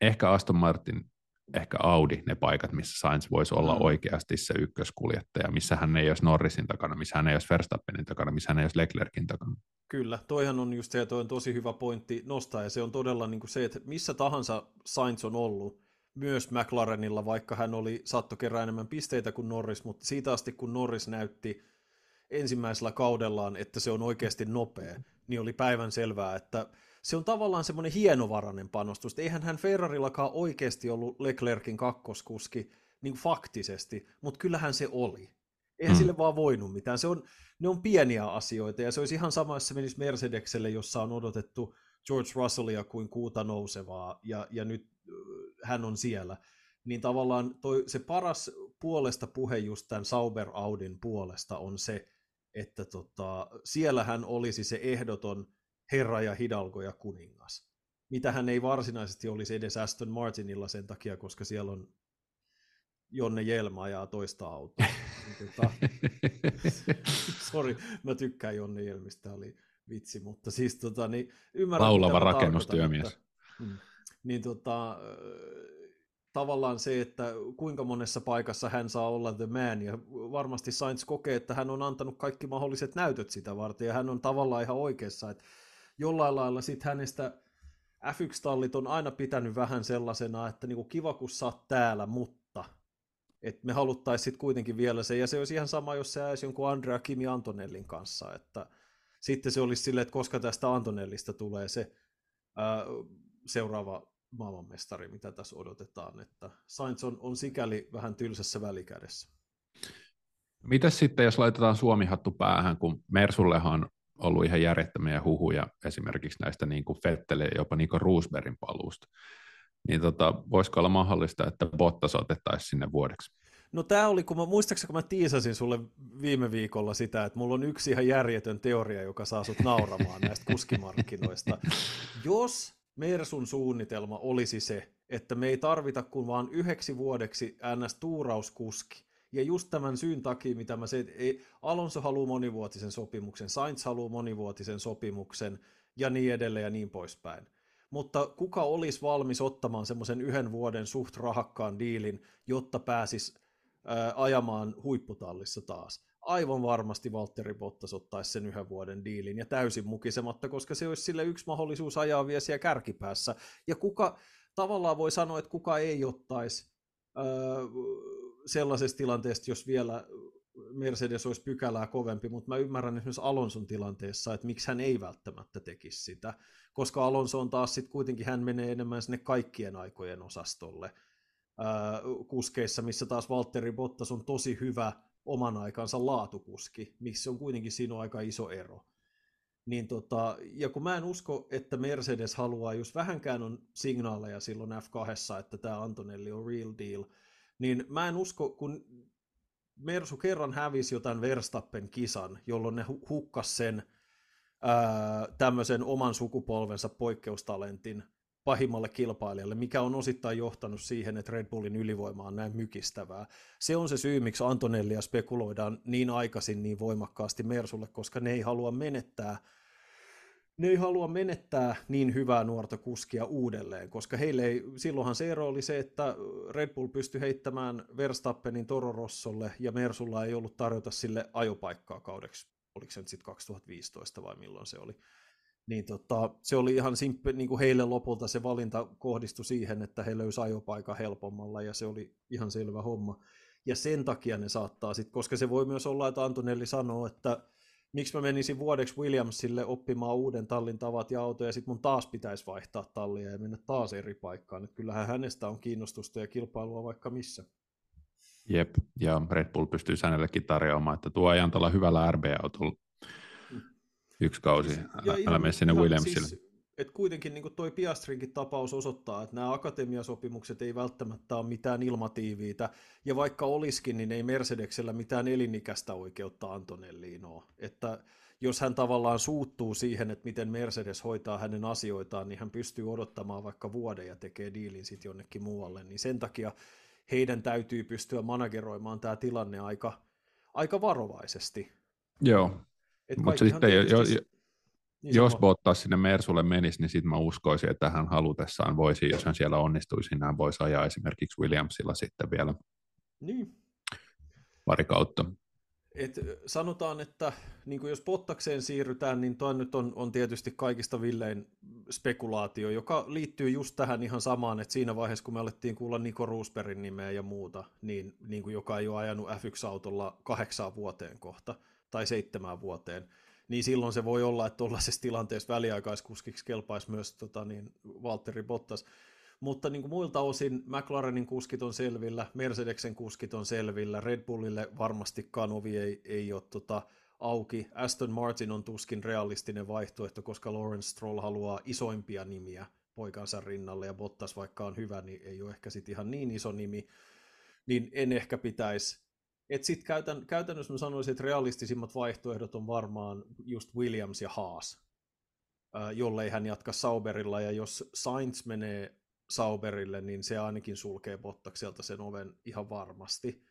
ehkä Aston Martin ehkä Audi ne paikat, missä Sainz voisi olla mm. oikeasti se ykköskuljettaja, missä hän ei olisi Norrisin takana, missä hän ei olisi Verstappenin takana, missä hän ei olisi Leclerkin takana. Kyllä, toihan on just se, ja toi on tosi hyvä pointti nostaa, ja se on todella niin kuin se, että missä tahansa Sainz on ollut, myös McLarenilla, vaikka hän oli satto kerran enemmän pisteitä kuin Norris, mutta siitä asti kun Norris näytti ensimmäisellä kaudellaan, että se on oikeasti nopea, niin oli päivän selvää, että se on tavallaan semmoinen hienovarainen panostus. Eihän hän Ferrarillakaan oikeasti ollut Leclerkin kakkoskuski niin faktisesti, mutta kyllähän se oli. Eihän mm. sille vaan voinut mitään. Se on, ne on pieniä asioita, ja se olisi ihan sama, jos se menisi Mercedekselle, jossa on odotettu George Russellia kuin kuuta nousevaa, ja, ja nyt hän on siellä. Niin tavallaan toi, se paras puolesta puhe just tämän Sauber Audin puolesta on se, että tota, siellä hän olisi se ehdoton herra ja hidalgo ja kuningas. Mitä hän ei varsinaisesti olisi edes Aston Martinilla sen takia, koska siellä on Jonne Jelma ajaa toista autoa. Tota, Sori, mä tykkään Jonne Jelmistä, oli vitsi, mutta siis tota, niin ymmärrän, Laulava rakennustyömies. Mutta, mm, niin tota, tavallaan se, että kuinka monessa paikassa hän saa olla the man, ja varmasti Sainz kokee, että hän on antanut kaikki mahdolliset näytöt sitä varten, ja hän on tavallaan ihan oikeassa, että jollain lailla sitten hänestä F1-tallit on aina pitänyt vähän sellaisena, että niinku kiva kun sä oot täällä, mutta että me haluttaisiin sitten kuitenkin vielä se, ja se olisi ihan sama, jos se jäisi jonkun Andrea Kimi Antonellin kanssa, että sitten se olisi silleen, että koska tästä Antonellista tulee se ää, seuraava maailmanmestari, mitä tässä odotetaan, että Sainz on, on sikäli vähän tylsässä välikädessä. Mitäs sitten, jos laitetaan Suomihattu päähän, kun Mersullehan ollut ihan järjettömiä huhuja esimerkiksi näistä niin kuin Fettele ja jopa Niko Roosbergin paluusta. Niin tota, voisiko olla mahdollista, että Bottas otettaisiin sinne vuodeksi? No tämä oli, kun mä muistaakseni, kun mä tiisasin sulle viime viikolla sitä, että mulla on yksi ihan järjetön teoria, joka saa sut nauramaan näistä kuskimarkkinoista. Jos Mersun suunnitelma olisi se, että me ei tarvita kuin vain yhdeksi vuodeksi ns. tuurauskuski, ja just tämän syyn takia, mitä mä se, ei, Alonso haluaa monivuotisen sopimuksen, Sainz haluaa monivuotisen sopimuksen ja niin edelleen ja niin poispäin. Mutta kuka olisi valmis ottamaan semmoisen yhden vuoden suht rahakkaan diilin, jotta pääsis ää, ajamaan huipputallissa taas? Aivan varmasti Valtteri Bottas ottaisi sen yhden vuoden diilin ja täysin mukisematta, koska se olisi sille yksi mahdollisuus ajaa vielä siellä kärkipäässä. Ja kuka tavallaan voi sanoa, että kuka ei ottaisi ää, sellaisessa tilanteessa, jos vielä Mercedes olisi pykälää kovempi, mutta mä ymmärrän esimerkiksi Alonson tilanteessa, että miksi hän ei välttämättä tekisi sitä, koska Alonso on taas sitten kuitenkin, hän menee enemmän sinne kaikkien aikojen osastolle kuskeissa, missä taas Valtteri Bottas on tosi hyvä oman aikansa laatukuski, missä on kuitenkin siinä on aika iso ero. Niin tota, ja kun mä en usko, että Mercedes haluaa, jos vähänkään on signaaleja silloin F2, että tämä Antonelli on real deal, niin mä en usko, kun Mersu kerran hävisi jotain Verstappen kisan, jolloin ne hukkas sen ää, tämmöisen oman sukupolvensa poikkeustalentin pahimmalle kilpailijalle, mikä on osittain johtanut siihen, että Red Bullin ylivoima on näin mykistävää. Se on se syy, miksi Antonellia spekuloidaan niin aikaisin niin voimakkaasti Mersulle, koska ne ei halua menettää ne ei halua menettää niin hyvää nuorta kuskia uudelleen, koska heille ei, silloinhan se ero oli se, että Red Bull pystyi heittämään Verstappenin Toro Rossolle ja Mersulla ei ollut tarjota sille ajopaikkaa kaudeksi, oliko se nyt sitten 2015 vai milloin se oli. Niin tota, se oli ihan simppe, niin kuin heille lopulta se valinta kohdistui siihen, että he löysivät ajopaikan helpommalla ja se oli ihan selvä homma. Ja sen takia ne saattaa sitten, koska se voi myös olla, että Antonelli sanoo, että miksi mä menisin vuodeksi Williamsille oppimaan uuden tallin tavat ja autoja, ja sitten mun taas pitäisi vaihtaa tallia ja mennä taas eri paikkaan. Et kyllähän hänestä on kiinnostusta ja kilpailua vaikka missä. Jep, ja Red Bull pystyy hänellekin tarjoamaan, että tuo ajan tällä hyvällä RB-autolla mm. yksi kausi, älä mene sinne Williamsille. Siis, että kuitenkin niin toi Piastrinkin tapaus osoittaa, että nämä akatemiasopimukset ei välttämättä ole mitään ilmatiiviitä, ja vaikka olisikin, niin ei Mercedeksellä mitään elinikäistä oikeutta Antonelliin ole. Että jos hän tavallaan suuttuu siihen, että miten Mercedes hoitaa hänen asioitaan, niin hän pystyy odottamaan vaikka vuoden ja tekee diilin sitten jonnekin muualle, niin sen takia heidän täytyy pystyä manageroimaan tämä tilanne aika, aika varovaisesti. Joo, mutta sitten jo, jo, Niin jos Bottas sinne Mersulle menisi, niin sitten mä uskoisin, että hän halutessaan voisi, jos hän siellä onnistuisi, niin hän voisi ajaa esimerkiksi Williamsilla sitten vielä niin. pari kautta. Et sanotaan, että niin jos Bottakseen siirrytään, niin tuo nyt on, on tietysti kaikista villein spekulaatio, joka liittyy just tähän ihan samaan, että siinä vaiheessa, kun me alettiin kuulla Niko Roosbergin nimeä ja muuta, niin, niin kuin joka ei ole ajanut F1-autolla kahdeksaan vuoteen kohta, tai seitsemään vuoteen, niin silloin se voi olla, että tuollaisessa tilanteessa väliaikaiskuskiksi kelpaisi myös tota, niin, Valtteri Bottas. Mutta niin kuin muilta osin McLarenin kuskit on selvillä, Mercedeksen kuskit on selvillä, Red Bullille varmastikaan ovi ei, ei ole tota, auki. Aston Martin on tuskin realistinen vaihtoehto, koska Lawrence Stroll haluaa isoimpia nimiä poikansa rinnalle, ja Bottas vaikka on hyvä, niin ei ole ehkä sitten ihan niin iso nimi, niin en ehkä pitäisi et sit käytän, käytännössä mä sanoisin, että realistisimmat vaihtoehdot on varmaan just Williams ja Haas, jollei hän jatka Sauberilla, ja jos Sainz menee Sauberille, niin se ainakin sulkee Bottakselta sen oven ihan varmasti.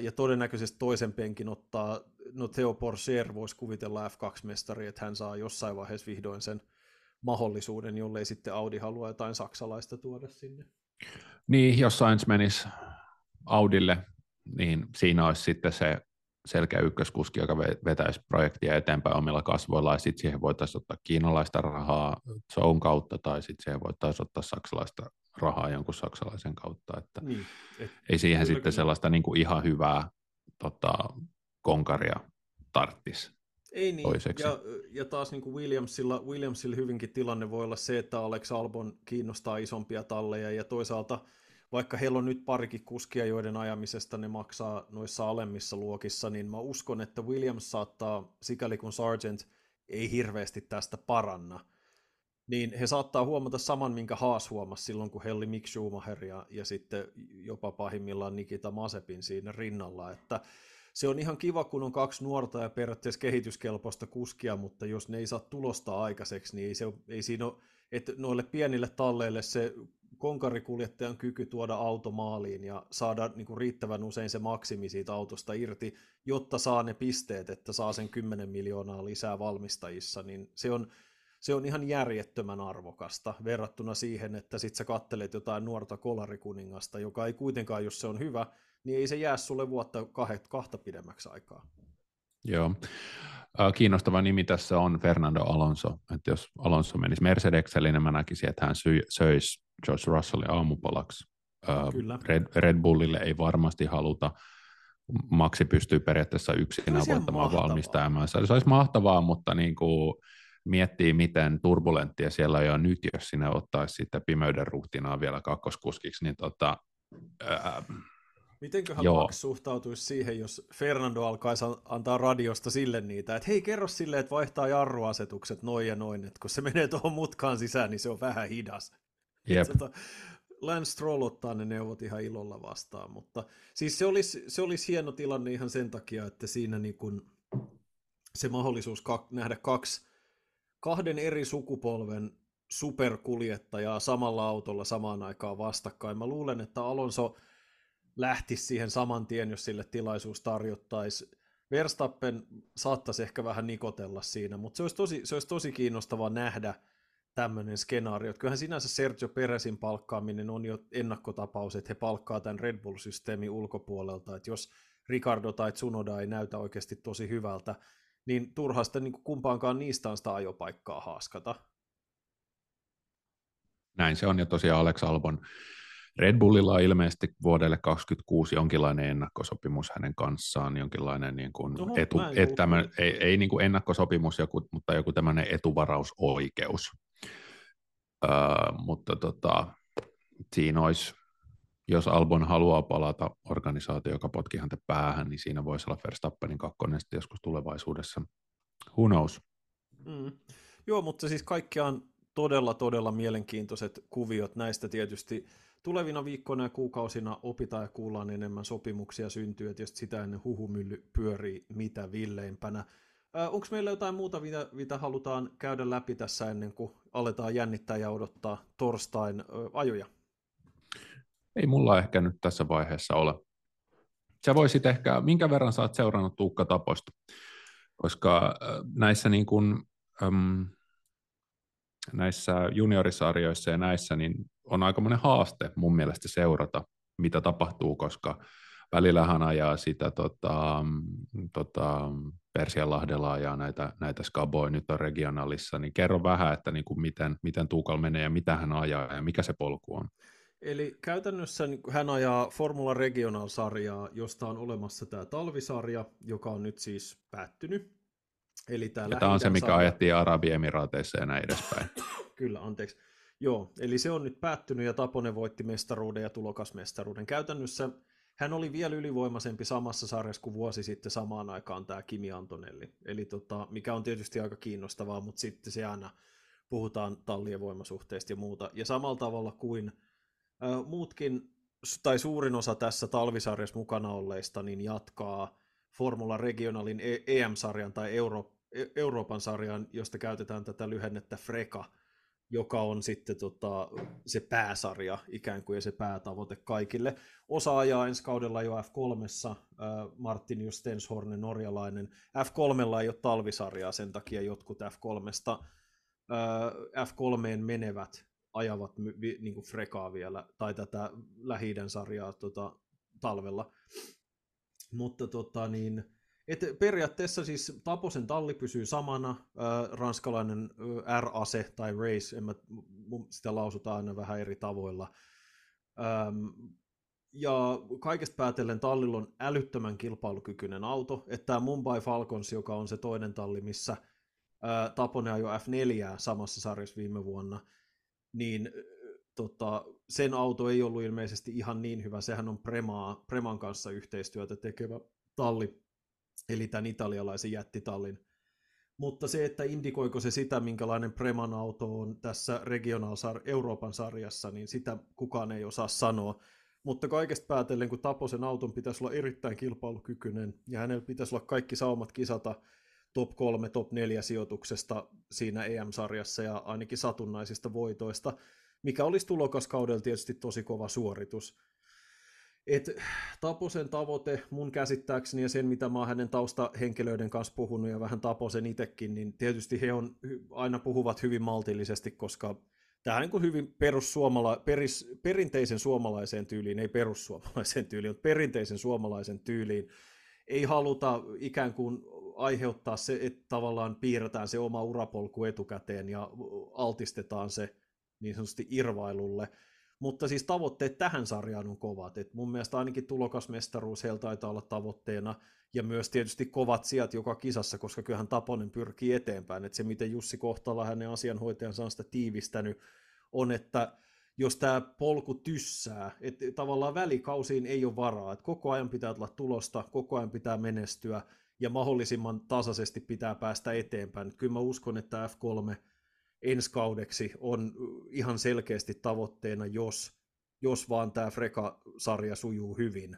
Ja todennäköisesti toisen penkin ottaa, no Theo Porcher voisi kuvitella F2-mestari, että hän saa jossain vaiheessa vihdoin sen mahdollisuuden, jollei sitten Audi halua jotain saksalaista tuoda sinne. Niin, jos Sainz menisi Audille, niin siinä olisi sitten se selkeä ykköskuski, joka vetäisi projektia eteenpäin omilla kasvoilla, ja sitten siihen voitaisiin ottaa kiinalaista rahaa Zone kautta, tai sitten siihen voitaisiin ottaa saksalaista rahaa jonkun saksalaisen kautta, että niin, et, ei siihen sitten kyllä. sellaista niin kuin ihan hyvää tota, konkaria tarttisi ei niin, toiseksi. Ja, ja taas niin kuin Williamsilla, Williamsilla hyvinkin tilanne voi olla se, että Alex Albon kiinnostaa isompia talleja, ja toisaalta – vaikka heillä on nyt parikin kuskia, joiden ajamisesta ne maksaa noissa alemmissa luokissa, niin mä uskon, että Williams saattaa, sikäli kun Sargent ei hirveästi tästä paranna, niin he saattaa huomata saman, minkä Haas huomasi silloin, kun Helli Mick Schumacher ja, ja sitten jopa pahimmillaan Nikita Masepin siinä rinnalla, että se on ihan kiva, kun on kaksi nuorta ja periaatteessa kehityskelpoista kuskia, mutta jos ne ei saa tulosta aikaiseksi, niin ei, se, ei siinä ole, että noille pienille talleille se konkarikuljettajan kyky tuoda auto maaliin ja saada niin kuin riittävän usein se maksimi siitä autosta irti, jotta saa ne pisteet, että saa sen 10 miljoonaa lisää valmistajissa, niin se on, se on ihan järjettömän arvokasta verrattuna siihen, että sit sä kattelet jotain nuorta kolarikuningasta, joka ei kuitenkaan, jos se on hyvä, niin ei se jää sulle vuotta kahta pidemmäksi aikaa. Joo. Kiinnostava nimi tässä on Fernando Alonso. Että jos Alonso menisi Mercedekselle, niin mä näkisin, että hän söisi George Russellin aamupalaksi. Kyllä. Red, Red Bullille ei varmasti haluta. Maksi pystyy periaatteessa yksin voittamaan valmistajamansa. Se olisi mahtavaa, mutta niin kuin miettii, miten turbulenttia siellä on jo nyt, jos sinä ottaisi sitten pimeyden ruhtinaa vielä kakkoskuskiksi, niin tota, ää, Mitenköhän Joo. Max suhtautuisi siihen, jos Fernando alkaisi antaa radiosta sille niitä, että hei kerro sille, että vaihtaa jarruasetukset noin ja noin, että kun se menee tuohon mutkaan sisään, niin se on vähän hidas. Yep. Tota, Lance Stroll ottaa ne neuvot ihan ilolla vastaan, mutta siis se olisi, se olisi hieno tilanne ihan sen takia, että siinä niin kun se mahdollisuus ka- nähdä kaksi, kahden eri sukupolven superkuljettajaa samalla autolla samaan aikaan vastakkain. Mä luulen, että Alonso lähtisi siihen saman tien, jos sille tilaisuus tarjottaisi. Verstappen saattaisi ehkä vähän nikotella siinä, mutta se olisi tosi, se olisi tosi kiinnostavaa nähdä, tämmöinen skenaario. Kyllähän sinänsä Sergio Perezin palkkaaminen on jo ennakkotapaus, että he palkkaa tämän Red Bull-systeemin ulkopuolelta, että jos Ricardo tai Tsunoda ei näytä oikeasti tosi hyvältä, niin turha sitten niin kumpaankaan niistä on sitä ajopaikkaa haaskata. Näin se on, ja tosiaan Alex Albon Red Bullilla on ilmeisesti vuodelle 2026 jonkinlainen ennakkosopimus hänen kanssaan, jonkinlainen niin kuin Oho, etu, et tämän, ei, ei niin kuin ennakkosopimus, joku, mutta joku tämmöinen etuvarausoikeus. Öö, mutta tota, siinä olisi, jos Albon haluaa palata organisaatio, joka potki häntä päähän, niin siinä voisi olla Verstappenin kakkonen sitten joskus tulevaisuudessa. Who knows? Mm. Joo, mutta siis kaikkiaan todella, todella mielenkiintoiset kuviot näistä tietysti tulevina viikkoina ja kuukausina opitaan ja kuullaan enemmän sopimuksia syntyy, että sitä ennen huhumylly pyörii mitä villeimpänä. Onko meillä jotain muuta, mitä, mitä halutaan käydä läpi tässä ennen kuin aletaan jännittää ja odottaa torstain ajoja? Ei mulla ehkä nyt tässä vaiheessa ole. Sä voisit ehkä, minkä verran sä oot seurannut Tuukka Taposta? Koska näissä niin kuin äm, näissä juniorisarjoissa ja näissä niin on aika haaste mun mielestä seurata, mitä tapahtuu, koska välillä hän ajaa sitä tota, tota, Persianlahdella ajaa näitä, näitä skaboja, nyt on regionalissa, niin kerro vähän, että niin kuin miten, miten Tuukal menee ja mitä hän ajaa ja mikä se polku on. Eli käytännössä niin hän ajaa Formula Regional-sarjaa, josta on olemassa tämä talvisarja, joka on nyt siis päättynyt. Eli tämä, ja tämä on se, mikä sarja... ajettiin Arabiemiraateissa ja näin edespäin. Kyllä, anteeksi. Joo, eli se on nyt päättynyt ja Taponen voitti mestaruuden ja tulokasmestaruuden. Käytännössä hän oli vielä ylivoimaisempi samassa sarjassa kuin vuosi sitten samaan aikaan tämä Kimi Antonelli. Eli tota, mikä on tietysti aika kiinnostavaa, mutta sitten se aina puhutaan tallien voimasuhteista ja muuta. Ja samalla tavalla kuin äh, muutkin, tai suurin osa tässä talvisarjassa mukana olleista, niin jatkaa Formula Regionalin EM-sarjan tai Euro, e-, Euroopan sarjan, josta käytetään tätä lyhennettä FREKA, joka on sitten tota, se pääsarja ikään kuin ja se päätavoite kaikille. Osa ajaa ensi kaudella jo F3, äh, Martin Justenshorne norjalainen. F3 ei ole talvisarjaa, sen takia jotkut F3 äh, F3 menevät ajavat niin kuin Frekaa vielä, tai tätä lähi sarjaa tota, talvella. Mutta tota, niin, et periaatteessa siis Taposen talli pysyy samana, äh, ranskalainen äh, R-ase tai race, en mä, sitä lausutaan aina vähän eri tavoilla. Ähm, ja kaikesta päätellen tallilla on älyttömän kilpailukykyinen auto, että tämä Mumbai Falcons, joka on se toinen talli, missä äh, Taponen ajoi F4 samassa sarjassa viime vuonna, niin tota, sen auto ei ollut ilmeisesti ihan niin hyvä. Sehän on Premaa, Preman kanssa yhteistyötä tekevä talli, eli tämän italialaisen jättitallin. Mutta se, että indikoiko se sitä, minkälainen Preman auto on tässä Regional Euroopan sarjassa, niin sitä kukaan ei osaa sanoa. Mutta kaikesta päätellen, kun Taposen auton pitäisi olla erittäin kilpailukykyinen, ja hänellä pitäisi olla kaikki saumat kisata top 3, top 4 sijoituksesta siinä EM-sarjassa ja ainakin satunnaisista voitoista, mikä olisi tulokaskaudella tietysti tosi kova suoritus. Et Taposen tavoite mun käsittääkseni ja sen, mitä mä oon hänen taustahenkilöiden kanssa puhunut ja vähän Taposen itsekin, niin tietysti he on, aina puhuvat hyvin maltillisesti, koska tämä on niin hyvin perussuomala, peris, perinteisen suomalaiseen tyyliin, ei perussuomalaiseen tyyliin, mutta perinteisen suomalaisen tyyliin. Ei haluta ikään kuin aiheuttaa se, että tavallaan piirretään se oma urapolku etukäteen ja altistetaan se niin sanotusti irvailulle. Mutta siis tavoitteet tähän sarjaan on kovat. Et mun mielestä ainakin tulokasmestaruus heillä taitaa olla tavoitteena, ja myös tietysti kovat sijat joka kisassa, koska kyllähän Taponen pyrkii eteenpäin. Et se, miten Jussi Kohtala, hänen asianhoitajansa on sitä tiivistänyt, on, että jos tämä polku tyssää, että tavallaan välikausiin ei ole varaa, että koko ajan pitää tulla tulosta, koko ajan pitää menestyä, ja mahdollisimman tasaisesti pitää päästä eteenpäin. Kyllä mä uskon, että F3 ensi kaudeksi on ihan selkeästi tavoitteena, jos, jos vaan tämä Freka-sarja sujuu hyvin.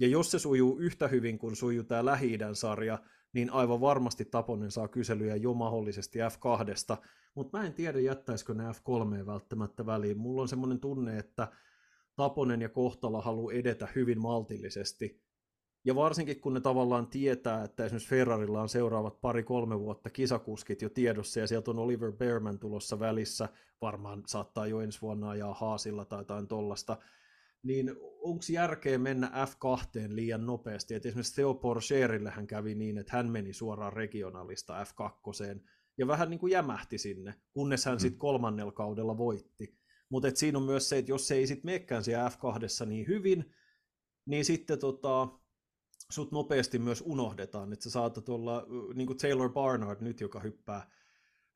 Ja jos se sujuu yhtä hyvin kuin sujuu tämä lähi sarja, niin aivan varmasti Taponen saa kyselyjä jo mahdollisesti F2, mutta mä en tiedä jättäisikö ne F3 välttämättä väliin. Mulla on semmoinen tunne, että Taponen ja Kohtala haluaa edetä hyvin maltillisesti, ja varsinkin kun ne tavallaan tietää, että esimerkiksi Ferrarilla on seuraavat pari-kolme vuotta kisakuskit jo tiedossa, ja sieltä on Oliver Bearman tulossa välissä, varmaan saattaa jo ensi vuonna ajaa Haasilla tai jotain tollasta, niin onko järkeä mennä F2 liian nopeasti? Et esimerkiksi Theo Porcherille hän kävi niin, että hän meni suoraan regionalista F2 ja vähän niin kuin jämähti sinne, kunnes hän mm. sitten kolmannella kaudella voitti. Mutta siinä on myös se, että jos se ei sitten menekään siellä F2 niin hyvin, niin sitten tota, sut nopeasti myös unohdetaan, että sä saatat olla niin kuin Taylor Barnard nyt, joka hyppää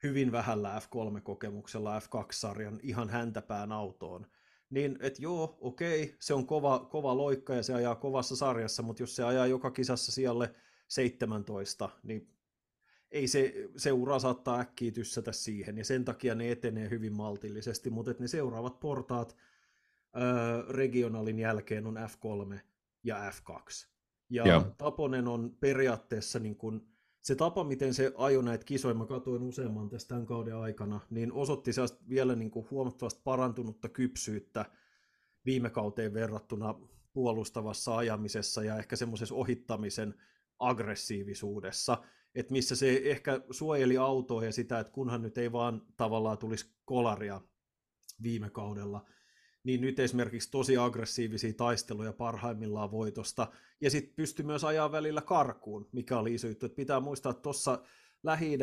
hyvin vähällä F3-kokemuksella F2-sarjan ihan häntäpään autoon. Niin, että joo, okei, se on kova, kova loikka ja se ajaa kovassa sarjassa, mutta jos se ajaa joka kisassa siellä 17, niin ei se, se ura saattaa äkkiä tyssätä siihen, ja sen takia ne etenee hyvin maltillisesti, mutta ne seuraavat portaat öö, regionalin jälkeen on F3 ja F2. Ja Joo. Taponen on periaatteessa niin kuin, se tapa, miten se ajoi näitä kisoja, mä katsoin useamman tästä tämän kauden aikana, niin osoitti vielä niin kuin huomattavasti parantunutta kypsyyttä viime kauteen verrattuna puolustavassa ajamisessa ja ehkä semmoisessa ohittamisen aggressiivisuudessa. että missä se ehkä suojeli autoa ja sitä, että kunhan nyt ei vaan tavallaan tulisi kolaria viime kaudella, niin nyt esimerkiksi tosi aggressiivisia taisteluja parhaimmillaan voitosta, ja sitten pystyi myös ajaa välillä karkuun, mikä oli iso juttu. Että pitää muistaa, että tuossa lähi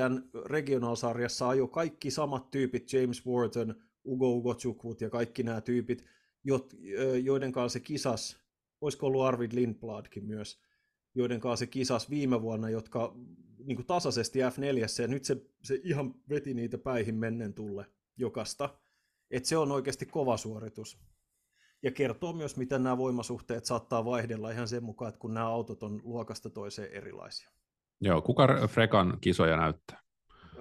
regionalsarjassa ajo kaikki samat tyypit, James Wharton, Ugo Ugo Chukwood ja kaikki nämä tyypit, joiden kanssa se kisas, olisiko ollut Arvid Lindbladkin myös, joiden kanssa se kisas viime vuonna, jotka niin tasaisesti F4, ja nyt se, se ihan veti niitä päihin mennen tulle jokasta. Et se on oikeasti kova suoritus. Ja kertoo myös, miten nämä voimasuhteet saattaa vaihdella ihan sen mukaan, että kun nämä autot on luokasta toiseen erilaisia. Joo, kuka Frekan kisoja näyttää?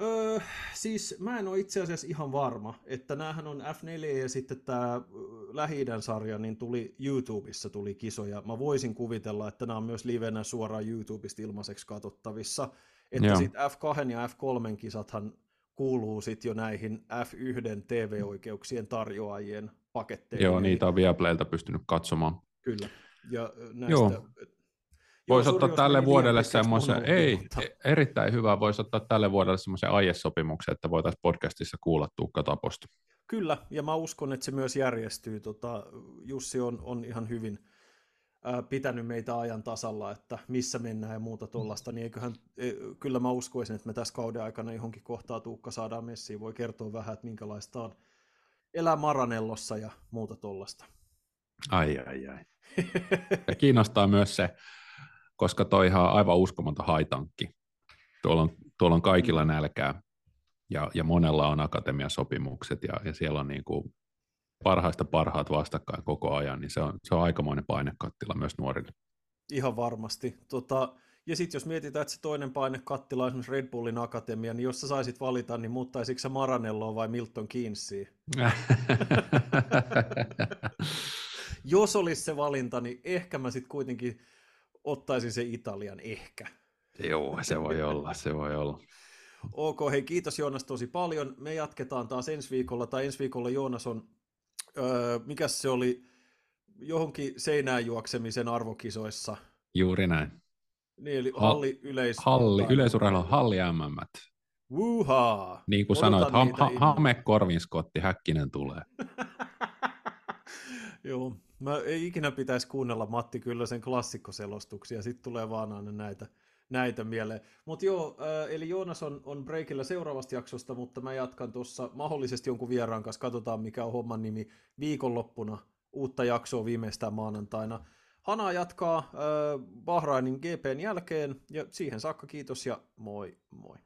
Öö, siis mä en ole itse asiassa ihan varma, että näähän on F4 ja sitten tämä lähi sarja, niin tuli YouTubessa tuli kisoja. Mä voisin kuvitella, että nämä on myös livenä suoraan YouTubesta ilmaiseksi katsottavissa. Että sitten F2 ja F3 kisathan kuuluu sitten jo näihin F1 TV-oikeuksien tarjoajien paketteihin. Joo, niitä on Viaplaylta pystynyt katsomaan. Kyllä. Ja näistä, Joo. Voisi ottaa tälle vuodelle semmoisen, ei, mutta... E- erittäin hyvä, voisi ottaa tälle vuodelle semmoisen aiesopimuksen, että voitaisiin podcastissa kuulla Tuukka Taposta. Kyllä, ja mä uskon, että se myös järjestyy. Tota, Jussi on, on ihan hyvin pitänyt meitä ajan tasalla, että missä mennään ja muuta tuollaista, niin eiköhän, e, kyllä mä uskoisin, että me tässä kauden aikana johonkin kohtaa Tuukka saadaan messiin. Voi kertoa vähän, että minkälaista on elää Maranellossa ja muuta tuollaista. Ai, ai, ai. Ja kiinnostaa myös se, koska toi ihan aivan uskomaton haitankki. Tuolla on, tuolla on kaikilla nälkää ja, ja monella on akatemiasopimukset ja, ja siellä on niin kuin parhaista parhaat vastakkain koko ajan, niin se on, se on aikamoinen painekattila myös nuorille. Ihan varmasti. Tota, ja sitten jos mietitään, että se toinen painekattila on esimerkiksi Red Bullin akatemia, niin jos sä saisit valita, niin muuttaisitko sä Maranelloa vai Milton Keynesiä? jos olisi se valinta, niin ehkä mä sitten kuitenkin ottaisin se Italian ehkä. Joo, se voi olla, se voi olla. Ok, hei kiitos Joonas tosi paljon. Me jatketaan taas ensi viikolla, tai ensi viikolla Joonas on, öö, mikä se oli, johonkin seinään juoksemisen arvokisoissa. Juuri näin. Niin, eli halli yleis... Halli, yleisurheilu, halli MM. Wuhaa! Niin kuin sanoit, ha, ha, hame Korvinskotti, Häkkinen tulee. Joo, Mä ei ikinä pitäisi kuunnella Matti kyllä sen klassikkoselostuksia, sitten tulee vaan aina näitä, näitä mieleen. Mutta joo, äh, eli Joonas on, on breakillä seuraavasta jaksosta, mutta mä jatkan tuossa mahdollisesti jonkun vieraan kanssa, katsotaan mikä on homman nimi, viikonloppuna uutta jaksoa viimeistään maanantaina. Hana jatkaa äh, Bahrainin GPn jälkeen ja siihen saakka kiitos ja moi moi.